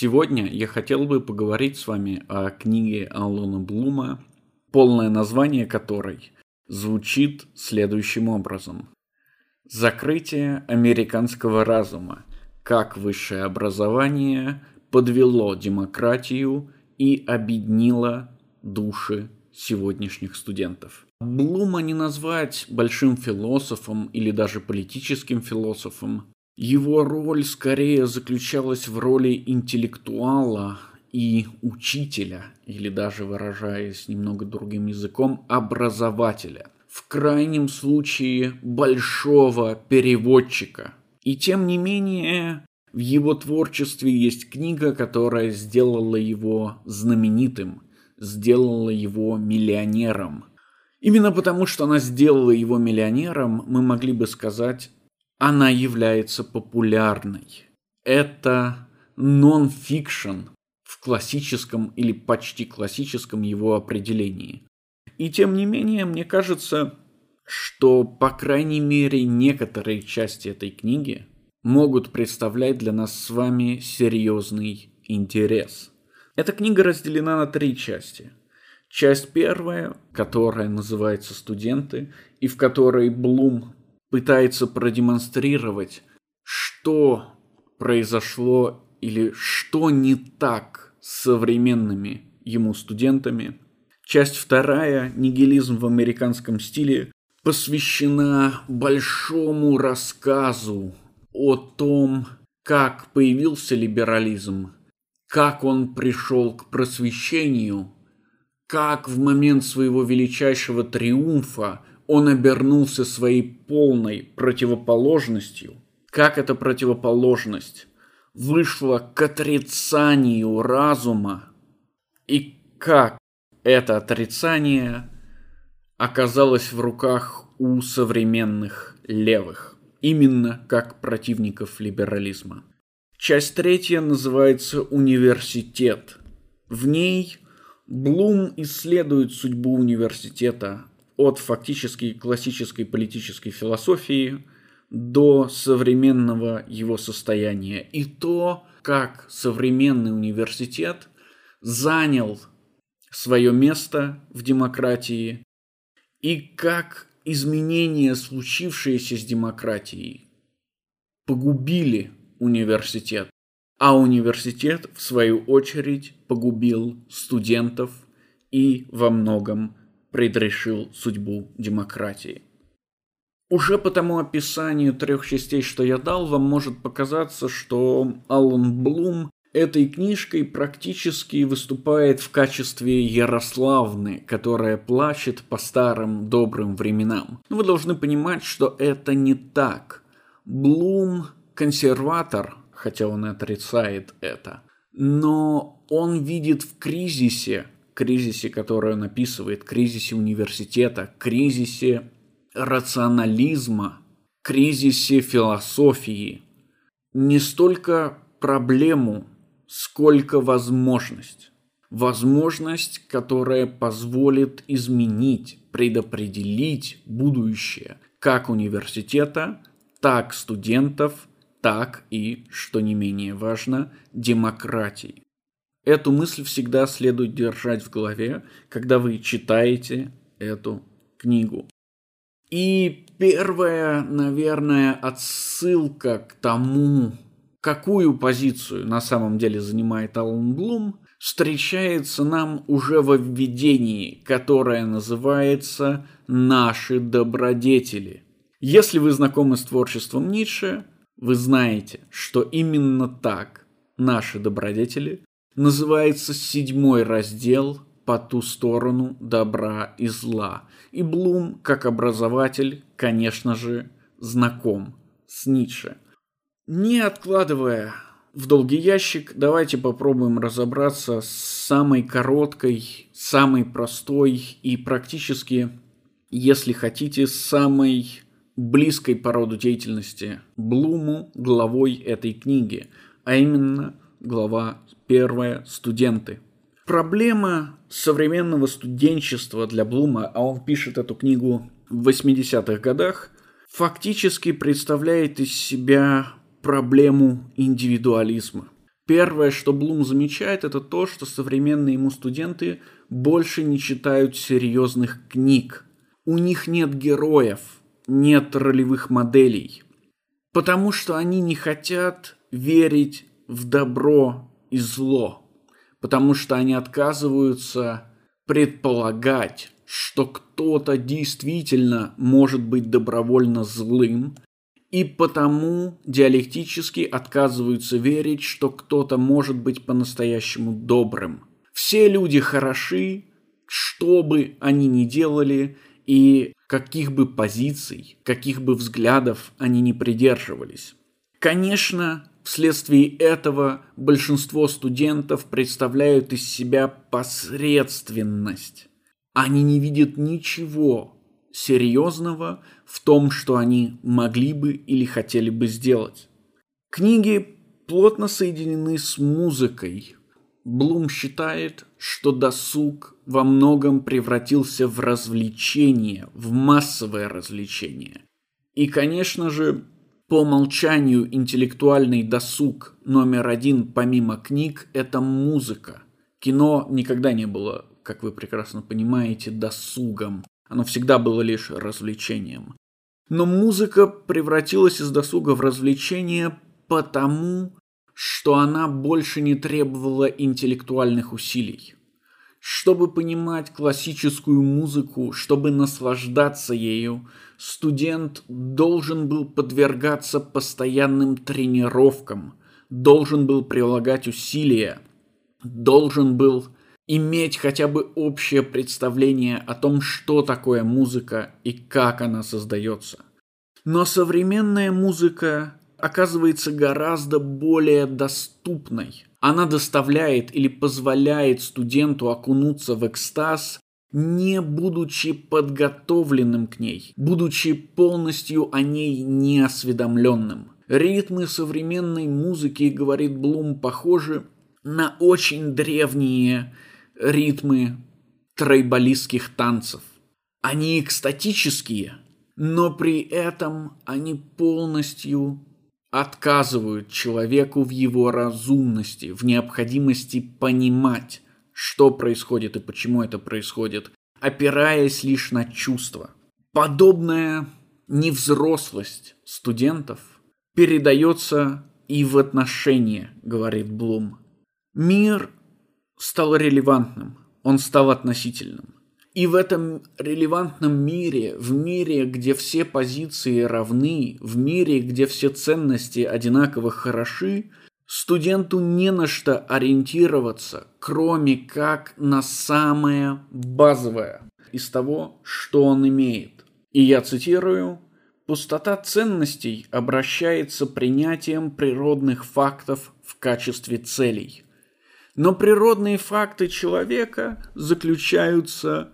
Сегодня я хотел бы поговорить с вами о книге Аллона Блума, полное название которой звучит следующим образом. Закрытие американского разума. Как высшее образование подвело демократию и объединило души сегодняшних студентов. Блума не назвать большим философом или даже политическим философом, его роль скорее заключалась в роли интеллектуала и учителя, или даже выражаясь немного другим языком, образователя. В крайнем случае большого переводчика. И тем не менее, в его творчестве есть книга, которая сделала его знаменитым, сделала его миллионером. Именно потому, что она сделала его миллионером, мы могли бы сказать, она является популярной. Это нон-фикшн в классическом или почти классическом его определении. И тем не менее, мне кажется, что, по крайней мере, некоторые части этой книги могут представлять для нас с вами серьезный интерес. Эта книга разделена на три части. Часть первая, которая называется «Студенты», и в которой Блум пытается продемонстрировать, что произошло или что не так с современными ему студентами. Часть вторая, нигилизм в американском стиле, посвящена большому рассказу о том, как появился либерализм, как он пришел к просвещению, как в момент своего величайшего триумфа он обернулся своей полной противоположностью, как эта противоположность вышла к отрицанию разума, и как это отрицание оказалось в руках у современных левых, именно как противников либерализма. Часть третья называется «Университет». В ней Блум исследует судьбу университета, от фактически классической политической философии до современного его состояния. И то, как современный университет занял свое место в демократии и как изменения, случившиеся с демократией, погубили университет, а университет, в свою очередь, погубил студентов и во многом предрешил судьбу демократии. Уже по тому описанию трех частей, что я дал, вам может показаться, что Аллан Блум этой книжкой практически выступает в качестве Ярославны, которая плачет по старым добрым временам. Но вы должны понимать, что это не так. Блум консерватор, хотя он отрицает это, но он видит в кризисе кризисе, который он описывает, кризисе университета, кризисе рационализма, кризисе философии, не столько проблему, сколько возможность. Возможность, которая позволит изменить, предопределить будущее как университета, так студентов, так и, что не менее важно, демократии. Эту мысль всегда следует держать в голове, когда вы читаете эту книгу. И первая, наверное, отсылка к тому, какую позицию на самом деле занимает Алан Блум, встречается нам уже во введении, которое называется «Наши добродетели». Если вы знакомы с творчеством Ницше, вы знаете, что именно так наши добродетели называется седьмой раздел «По ту сторону добра и зла». И Блум, как образователь, конечно же, знаком с Ницше. Не откладывая в долгий ящик, давайте попробуем разобраться с самой короткой, самой простой и практически, если хотите, самой близкой по роду деятельности Блуму главой этой книги, а именно глава первая студенты. Проблема современного студенчества для Блума, а он пишет эту книгу в 80-х годах, фактически представляет из себя проблему индивидуализма. Первое, что Блум замечает, это то, что современные ему студенты больше не читают серьезных книг. У них нет героев, нет ролевых моделей. Потому что они не хотят верить в добро и зло. Потому что они отказываются предполагать, что кто-то действительно может быть добровольно злым и потому диалектически отказываются верить, что кто-то может быть по-настоящему добрым. Все люди хороши, что бы они ни делали и каких бы позиций, каких бы взглядов они ни придерживались. Конечно, вследствие этого большинство студентов представляют из себя посредственность. Они не видят ничего серьезного в том, что они могли бы или хотели бы сделать. Книги плотно соединены с музыкой. Блум считает, что досуг во многом превратился в развлечение, в массовое развлечение. И, конечно же, по умолчанию интеллектуальный досуг номер один помимо книг – это музыка. Кино никогда не было, как вы прекрасно понимаете, досугом. Оно всегда было лишь развлечением. Но музыка превратилась из досуга в развлечение потому, что она больше не требовала интеллектуальных усилий. Чтобы понимать классическую музыку, чтобы наслаждаться ею, студент должен был подвергаться постоянным тренировкам, должен был прилагать усилия, должен был иметь хотя бы общее представление о том, что такое музыка и как она создается. Но современная музыка оказывается гораздо более доступной. Она доставляет или позволяет студенту окунуться в экстаз, не будучи подготовленным к ней, будучи полностью о ней неосведомленным. Ритмы современной музыки, говорит Блум, похожи на очень древние ритмы тройболистских танцев. Они экстатические, но при этом они полностью отказывают человеку в его разумности, в необходимости понимать, что происходит и почему это происходит, опираясь лишь на чувства. Подобная невзрослость студентов передается и в отношения, говорит Блум. Мир стал релевантным, он стал относительным. И в этом релевантном мире, в мире, где все позиции равны, в мире, где все ценности одинаково хороши, студенту не на что ориентироваться, кроме как на самое базовое из того, что он имеет. И я цитирую, «Пустота ценностей обращается принятием природных фактов в качестве целей». Но природные факты человека заключаются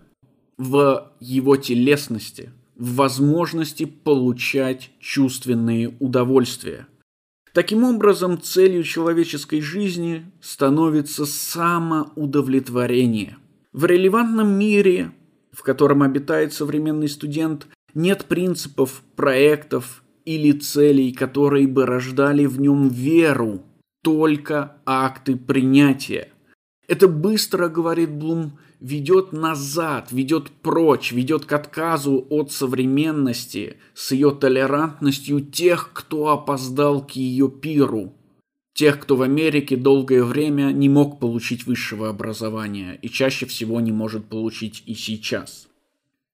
в его телесности, в возможности получать чувственные удовольствия. Таким образом, целью человеческой жизни становится самоудовлетворение. В релевантном мире, в котором обитает современный студент, нет принципов, проектов или целей, которые бы рождали в нем веру только акты принятия. Это быстро, говорит Блум, ведет назад, ведет прочь, ведет к отказу от современности с ее толерантностью тех, кто опоздал к ее пиру. Тех, кто в Америке долгое время не мог получить высшего образования и чаще всего не может получить и сейчас.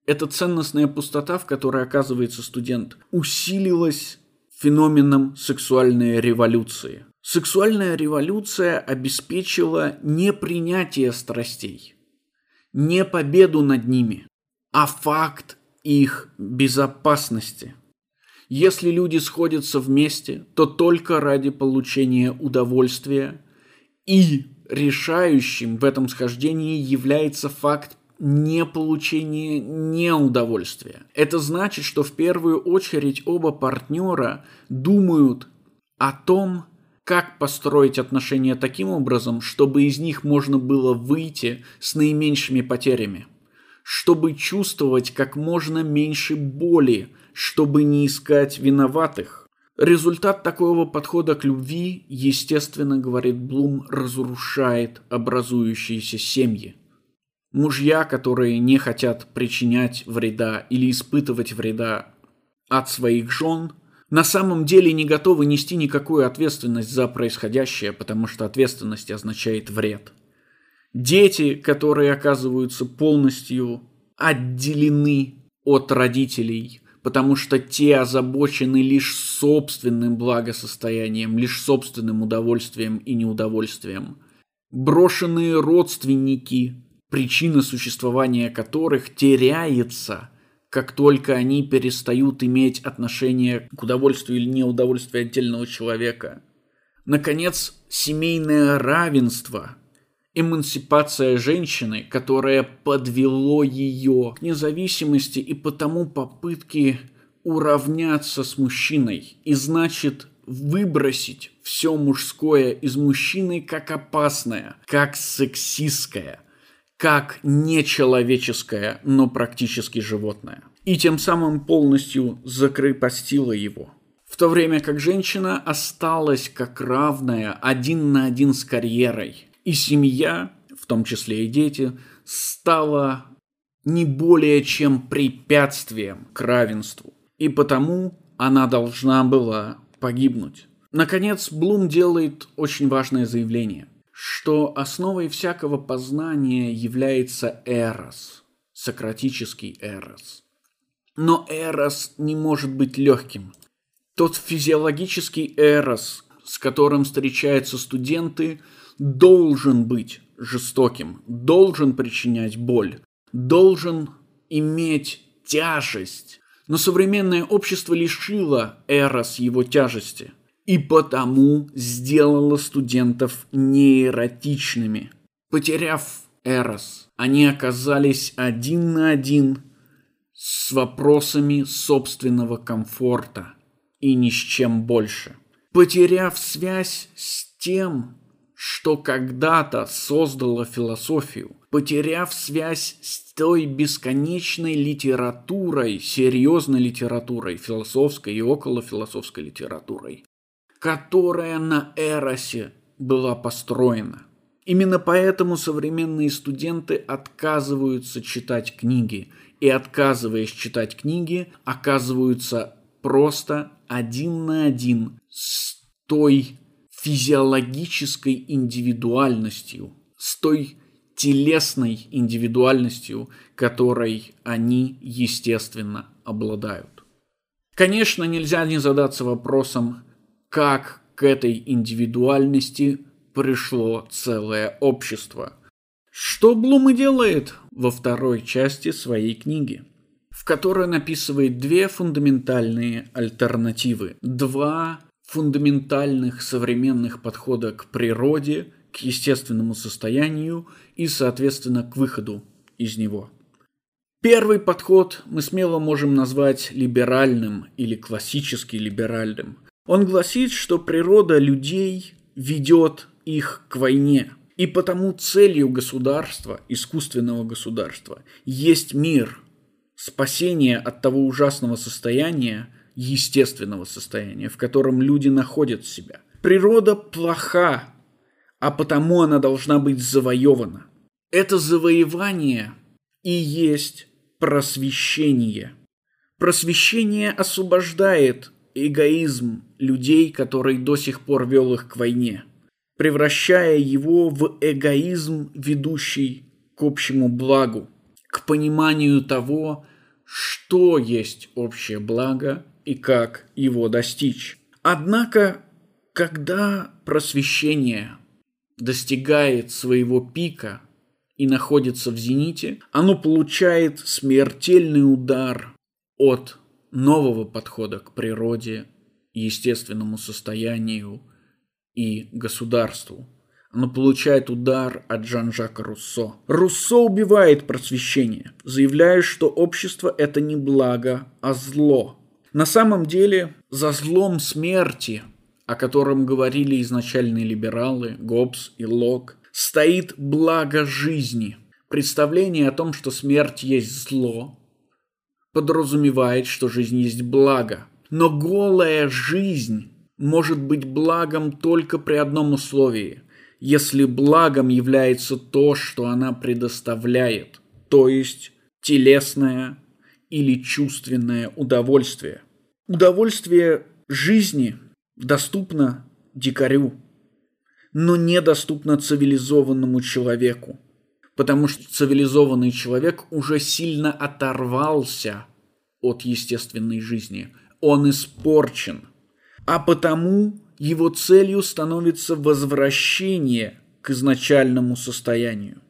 Эта ценностная пустота, в которой оказывается студент, усилилась феноменом сексуальной революции – Сексуальная революция обеспечила не принятие страстей, не победу над ними, а факт их безопасности. Если люди сходятся вместе, то только ради получения удовольствия, и решающим в этом схождении является факт не получения неудовольствия. Это значит, что в первую очередь оба партнера думают о том, как построить отношения таким образом, чтобы из них можно было выйти с наименьшими потерями? Чтобы чувствовать как можно меньше боли, чтобы не искать виноватых. Результат такого подхода к любви, естественно, говорит Блум, разрушает образующиеся семьи. Мужья, которые не хотят причинять вреда или испытывать вреда от своих жен, на самом деле не готовы нести никакую ответственность за происходящее, потому что ответственность означает вред. Дети, которые оказываются полностью отделены от родителей, потому что те озабочены лишь собственным благосостоянием, лишь собственным удовольствием и неудовольствием. Брошенные родственники, причина существования которых теряется, как только они перестают иметь отношение к удовольствию или неудовольствию отдельного человека. Наконец, семейное равенство – эмансипация женщины, которая подвело ее к независимости и потому попытки уравняться с мужчиной и значит выбросить все мужское из мужчины как опасное, как сексистское, как нечеловеческое, но практически животное. И тем самым полностью закрепостила его. В то время как женщина осталась как равная один на один с карьерой – и семья, в том числе и дети, стала не более чем препятствием к равенству. И потому она должна была погибнуть. Наконец, Блум делает очень важное заявление, что основой всякого познания является эрос, сократический эрос. Но эрос не может быть легким. Тот физиологический эрос, с которым встречаются студенты – должен быть жестоким, должен причинять боль, должен иметь тяжесть. Но современное общество лишило Эрос его тяжести и потому сделало студентов неэротичными. Потеряв Эрос, они оказались один на один с вопросами собственного комфорта и ни с чем больше. Потеряв связь с тем, что когда-то создало философию, потеряв связь с той бесконечной литературой, серьезной литературой, философской и околофилософской литературой, которая на Эросе была построена. Именно поэтому современные студенты отказываются читать книги, и отказываясь читать книги, оказываются просто один на один с той физиологической индивидуальностью, с той телесной индивидуальностью, которой они, естественно, обладают. Конечно, нельзя не задаться вопросом, как к этой индивидуальности пришло целое общество. Что Блум и делает во второй части своей книги, в которой он описывает две фундаментальные альтернативы, два фундаментальных современных подхода к природе, к естественному состоянию и, соответственно, к выходу из него. Первый подход мы смело можем назвать либеральным или классически либеральным. Он гласит, что природа людей ведет их к войне, и потому целью государства, искусственного государства, есть мир, спасение от того ужасного состояния, естественного состояния, в котором люди находят себя. Природа плоха, а потому она должна быть завоевана. Это завоевание и есть просвещение. Просвещение освобождает эгоизм людей, который до сих пор вел их к войне, превращая его в эгоизм, ведущий к общему благу, к пониманию того, что есть общее благо и как его достичь. Однако, когда просвещение достигает своего пика и находится в зените, оно получает смертельный удар от нового подхода к природе, естественному состоянию и государству. Оно получает удар от Жан-Жака Руссо. Руссо убивает просвещение, заявляя, что общество – это не благо, а зло – на самом деле, за злом смерти, о котором говорили изначальные либералы, Гоббс и Лок, стоит благо жизни. Представление о том, что смерть есть зло, подразумевает, что жизнь есть благо. Но голая жизнь может быть благом только при одном условии, если благом является то, что она предоставляет, то есть телесное или чувственное удовольствие. Удовольствие жизни доступно дикарю, но недоступно цивилизованному человеку, потому что цивилизованный человек уже сильно оторвался от естественной жизни, он испорчен, а потому его целью становится возвращение к изначальному состоянию.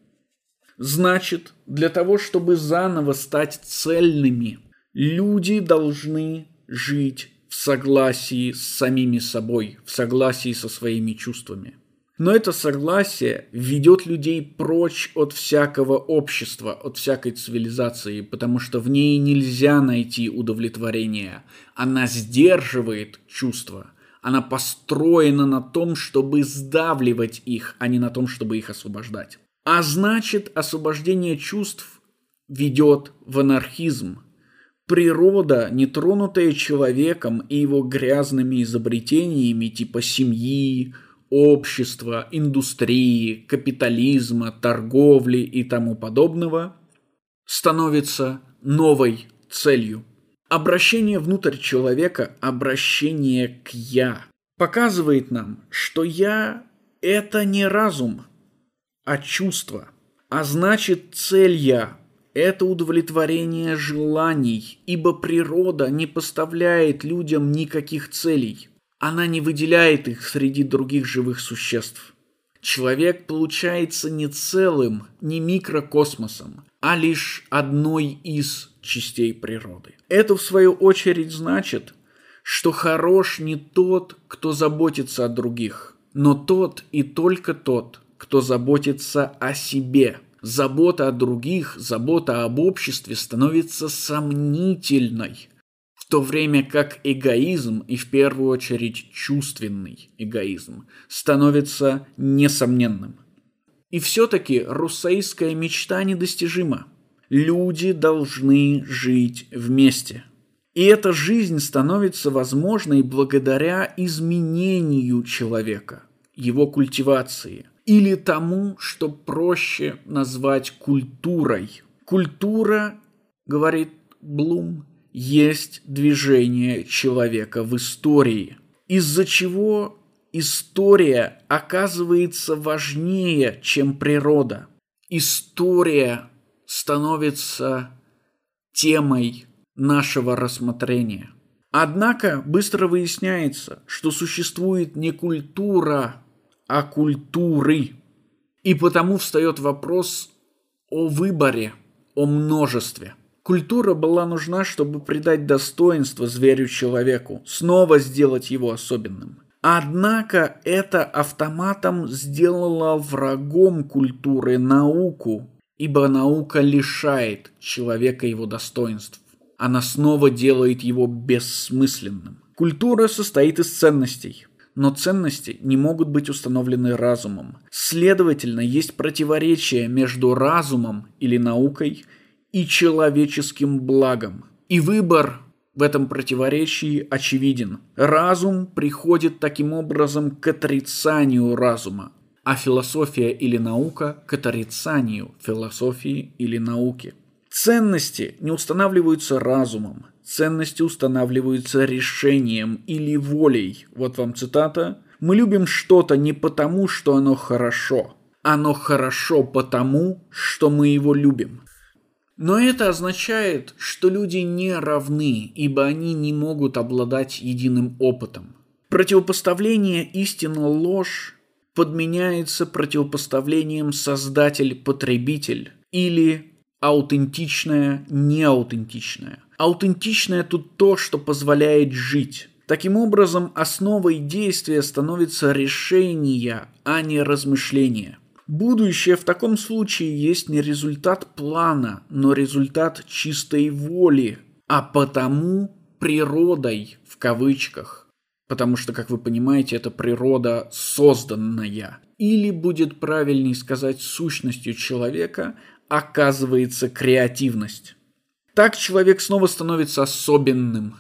Значит, для того, чтобы заново стать цельными, люди должны жить в согласии с самими собой, в согласии со своими чувствами. Но это согласие ведет людей прочь от всякого общества, от всякой цивилизации, потому что в ней нельзя найти удовлетворение. Она сдерживает чувства. Она построена на том, чтобы сдавливать их, а не на том, чтобы их освобождать. А значит, освобождение чувств ведет в анархизм. Природа, нетронутая человеком и его грязными изобретениями типа семьи, общества, индустрии, капитализма, торговли и тому подобного, становится новой целью. Обращение внутрь человека, обращение к «я», показывает нам, что «я» — это не разум, а чувство. А значит, цель «я» — это удовлетворение желаний, ибо природа не поставляет людям никаких целей. Она не выделяет их среди других живых существ. Человек получается не целым, не микрокосмосом, а лишь одной из частей природы. Это, в свою очередь, значит, что хорош не тот, кто заботится о других, но тот и только тот, кто заботится о себе. Забота о других, забота об обществе становится сомнительной, то время как эгоизм, и в первую очередь чувственный эгоизм, становится несомненным. И все-таки руссейская мечта недостижима. Люди должны жить вместе. И эта жизнь становится возможной благодаря изменению человека, его культивации, или тому, что проще назвать культурой. Культура, говорит Блум, есть движение человека в истории, из-за чего история оказывается важнее, чем природа. История становится темой нашего рассмотрения. Однако быстро выясняется, что существует не культура, а культуры. И потому встает вопрос о выборе, о множестве. Культура была нужна, чтобы придать достоинство зверю-человеку, снова сделать его особенным. Однако это автоматом сделало врагом культуры науку, ибо наука лишает человека его достоинств. Она снова делает его бессмысленным. Культура состоит из ценностей но ценности не могут быть установлены разумом. Следовательно, есть противоречие между разумом или наукой и человеческим благом. И выбор в этом противоречии очевиден. Разум приходит таким образом к отрицанию разума, а философия или наука к отрицанию философии или науки. Ценности не устанавливаются разумом, ценности устанавливаются решением или волей. Вот вам цитата. Мы любим что-то не потому, что оно хорошо. Оно хорошо потому, что мы его любим. Но это означает, что люди не равны, ибо они не могут обладать единым опытом. Противопоставление истина-ложь подменяется противопоставлением создатель-потребитель или аутентичное-неаутентичное – Аутентичное тут то, что позволяет жить. Таким образом, основой действия становится решение, а не размышление. Будущее в таком случае есть не результат плана, но результат чистой воли, а потому природой в кавычках. Потому что, как вы понимаете, это природа созданная. Или будет правильнее сказать сущностью человека оказывается креативность. Так человек снова становится особенным.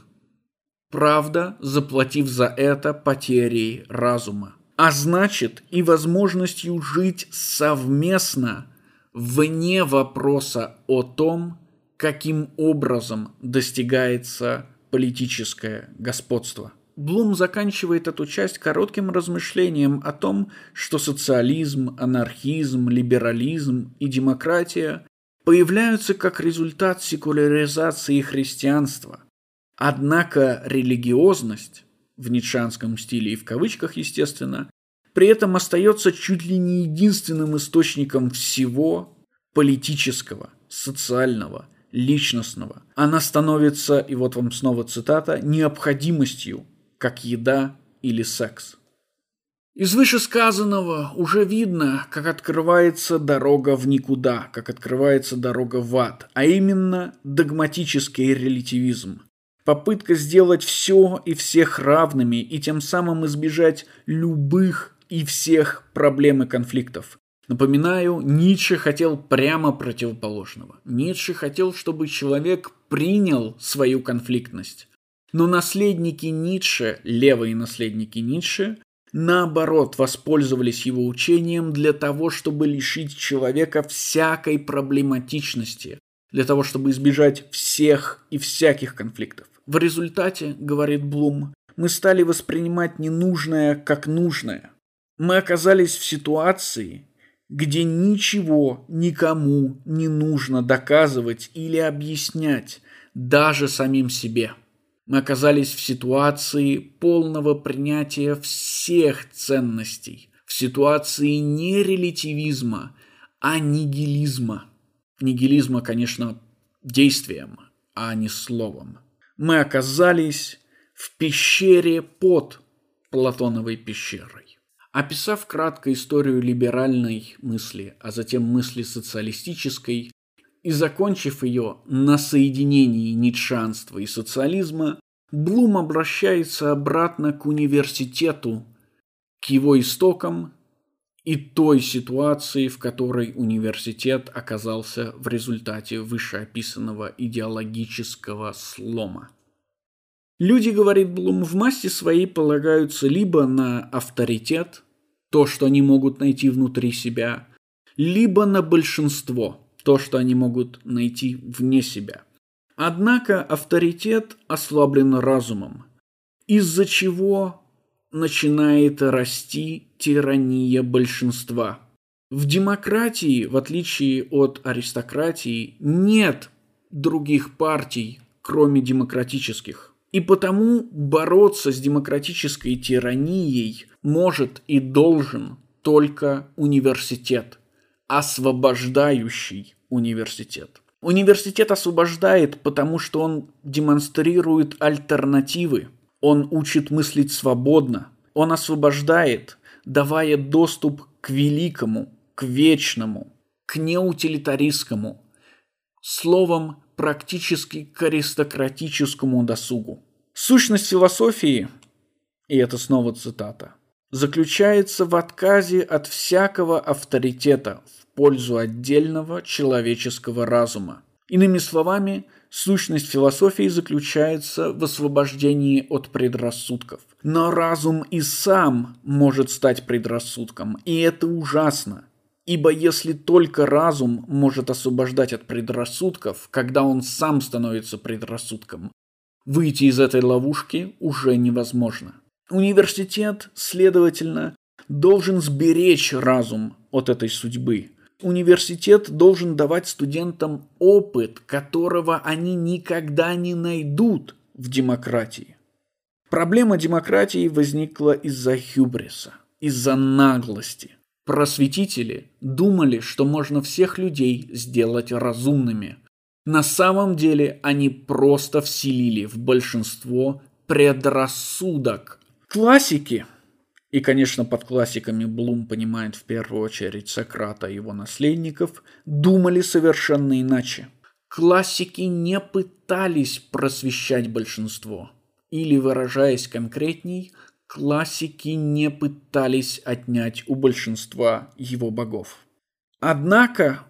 правда, заплатив за это потерей разума. А значит и возможностью жить совместно вне вопроса о том, каким образом достигается политическое господство. Блум заканчивает эту часть коротким размышлением о том, что социализм, анархизм, либерализм и демократия появляются как результат секуляризации христианства. Однако религиозность, в ницшанском стиле и в кавычках, естественно, при этом остается чуть ли не единственным источником всего политического, социального, личностного. Она становится, и вот вам снова цитата, необходимостью как еда или секс. Из вышесказанного уже видно, как открывается дорога в никуда, как открывается дорога в ад, а именно догматический релятивизм. Попытка сделать все и всех равными и тем самым избежать любых и всех проблем и конфликтов. Напоминаю, Ницше хотел прямо противоположного. Ницше хотел, чтобы человек принял свою конфликтность. Но наследники Ницше, левые наследники Ницше, наоборот, воспользовались его учением для того, чтобы лишить человека всякой проблематичности, для того, чтобы избежать всех и всяких конфликтов. В результате, говорит Блум, мы стали воспринимать ненужное как нужное. Мы оказались в ситуации, где ничего никому не нужно доказывать или объяснять, даже самим себе – мы оказались в ситуации полного принятия всех ценностей, в ситуации не релятивизма, а нигилизма. Нигилизма, конечно, действием, а не словом. Мы оказались в пещере под Платоновой пещерой. Описав кратко историю либеральной мысли, а затем мысли социалистической, и закончив ее на соединении ницшанства и социализма, Блум обращается обратно к университету, к его истокам и той ситуации, в которой университет оказался в результате вышеописанного идеологического слома. Люди, говорит Блум, в массе своей полагаются либо на авторитет, то, что они могут найти внутри себя, либо на большинство – то, что они могут найти вне себя. Однако авторитет ослаблен разумом, из-за чего начинает расти тирания большинства. В демократии, в отличие от аристократии, нет других партий, кроме демократических. И потому бороться с демократической тиранией может и должен только университет освобождающий университет. Университет освобождает, потому что он демонстрирует альтернативы. Он учит мыслить свободно. Он освобождает, давая доступ к великому, к вечному, к неутилитаристскому, словом, практически к аристократическому досугу. Сущность философии, и это снова цитата, заключается в отказе от всякого авторитета пользу отдельного человеческого разума. Иными словами, сущность философии заключается в освобождении от предрассудков. Но разум и сам может стать предрассудком, и это ужасно. Ибо если только разум может освобождать от предрассудков, когда он сам становится предрассудком, выйти из этой ловушки уже невозможно. Университет, следовательно, должен сберечь разум от этой судьбы, университет должен давать студентам опыт, которого они никогда не найдут в демократии. Проблема демократии возникла из-за хюбриса, из-за наглости. Просветители думали, что можно всех людей сделать разумными. На самом деле они просто вселили в большинство предрассудок. Классики и, конечно, под классиками Блум понимает в первую очередь Сократа и его наследников, думали совершенно иначе. Классики не пытались просвещать большинство. Или, выражаясь конкретней, классики не пытались отнять у большинства его богов. Однако,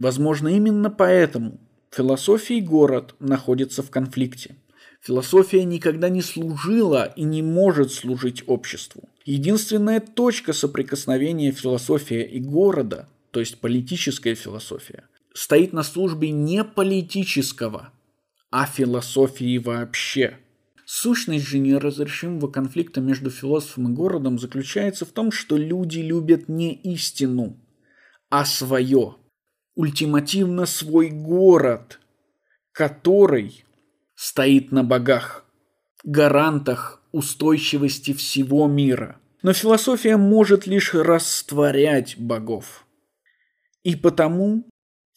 возможно, именно поэтому философия и город находятся в конфликте. Философия никогда не служила и не может служить обществу. Единственная точка соприкосновения философия и города, то есть политическая философия, стоит на службе не политического, а философии вообще. Сущность же неразрешимого конфликта между философом и городом заключается в том, что люди любят не истину, а свое. Ультимативно свой город, который стоит на богах, гарантах устойчивости всего мира. Но философия может лишь растворять богов. И потому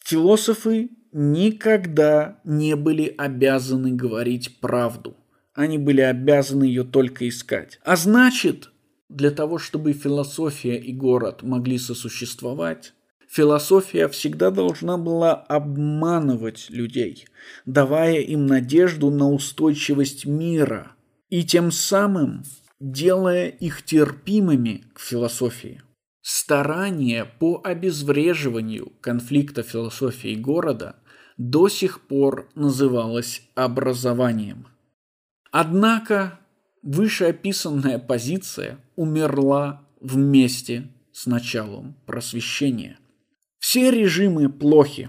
философы никогда не были обязаны говорить правду. Они были обязаны ее только искать. А значит, для того, чтобы философия и город могли сосуществовать, философия всегда должна была обманывать людей, давая им надежду на устойчивость мира и тем самым делая их терпимыми к философии. Старание по обезвреживанию конфликта философии города до сих пор называлось образованием. Однако вышеописанная позиция умерла вместе с началом просвещения. Все режимы плохи,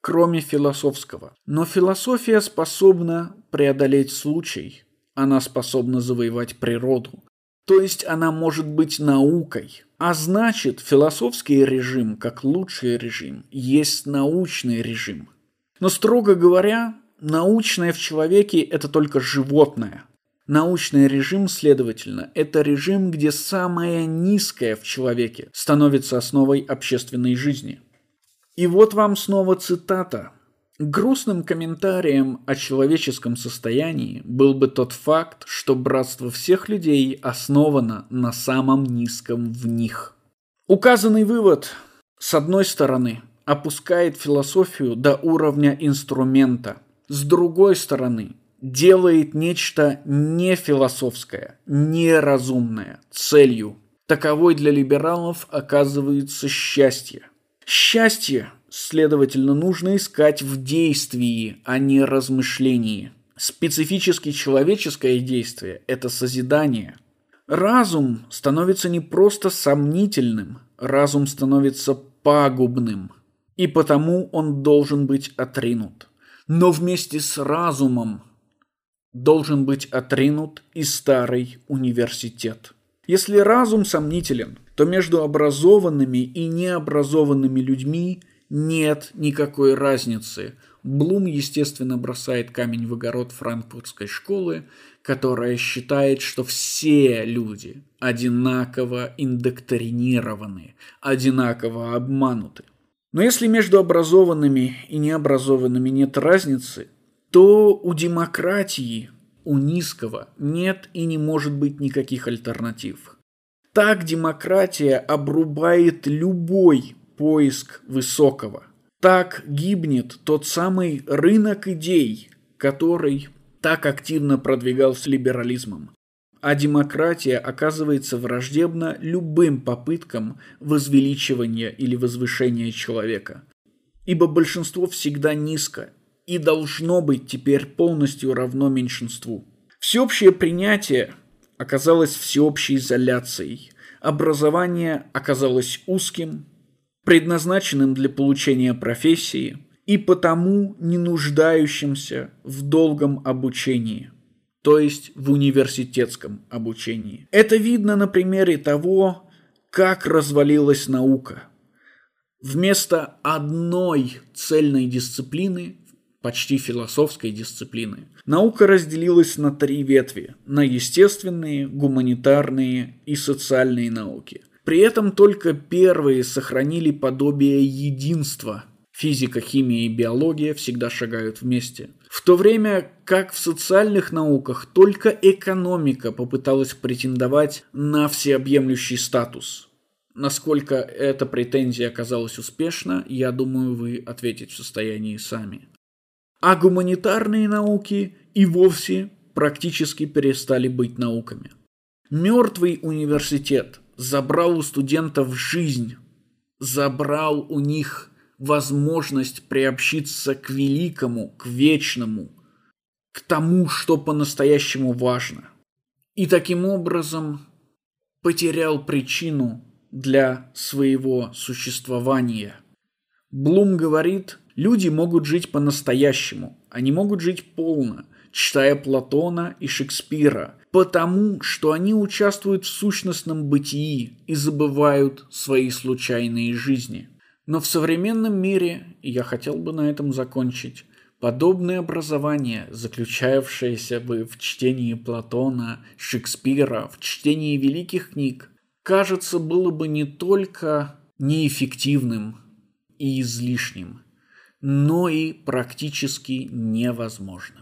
кроме философского. Но философия способна преодолеть случай, она способна завоевать природу. То есть она может быть наукой. А значит, философский режим, как лучший режим, есть научный режим – но строго говоря, научное в человеке – это только животное. Научный режим, следовательно, это режим, где самое низкое в человеке становится основой общественной жизни. И вот вам снова цитата. Грустным комментарием о человеческом состоянии был бы тот факт, что братство всех людей основано на самом низком в них. Указанный вывод, с одной стороны, опускает философию до уровня инструмента. С другой стороны, делает нечто не философское, неразумное, целью. Таковой для либералов оказывается счастье. Счастье, следовательно, нужно искать в действии, а не размышлении. Специфически человеческое действие – это созидание. Разум становится не просто сомнительным, разум становится пагубным – и потому он должен быть отринут. Но вместе с разумом должен быть отринут и старый университет. Если разум сомнителен, то между образованными и необразованными людьми нет никакой разницы. Блум, естественно, бросает камень в огород франкфуртской школы, которая считает, что все люди одинаково индоктринированы, одинаково обмануты. Но если между образованными и необразованными нет разницы, то у демократии, у низкого, нет и не может быть никаких альтернатив. Так демократия обрубает любой поиск высокого. Так гибнет тот самый рынок идей, который так активно продвигался либерализмом а демократия оказывается враждебна любым попыткам возвеличивания или возвышения человека. Ибо большинство всегда низко и должно быть теперь полностью равно меньшинству. Всеобщее принятие оказалось всеобщей изоляцией, образование оказалось узким, предназначенным для получения профессии и потому не нуждающимся в долгом обучении – то есть в университетском обучении. Это видно на примере того, как развалилась наука. Вместо одной цельной дисциплины, почти философской дисциплины, наука разделилась на три ветви – на естественные, гуманитарные и социальные науки. При этом только первые сохранили подобие единства. Физика, химия и биология всегда шагают вместе – в то время как в социальных науках только экономика попыталась претендовать на всеобъемлющий статус. Насколько эта претензия оказалась успешна, я думаю, вы ответить в состоянии сами. А гуманитарные науки и вовсе практически перестали быть науками. Мертвый университет забрал у студентов жизнь, забрал у них возможность приобщиться к великому, к вечному, к тому, что по-настоящему важно. И таким образом потерял причину для своего существования. Блум говорит, люди могут жить по-настоящему, они могут жить полно, читая Платона и Шекспира, потому что они участвуют в сущностном бытии и забывают свои случайные жизни. Но в современном мире, и я хотел бы на этом закончить, подобное образование, заключавшееся бы в чтении Платона, Шекспира, в чтении великих книг, кажется, было бы не только неэффективным и излишним, но и практически невозможным.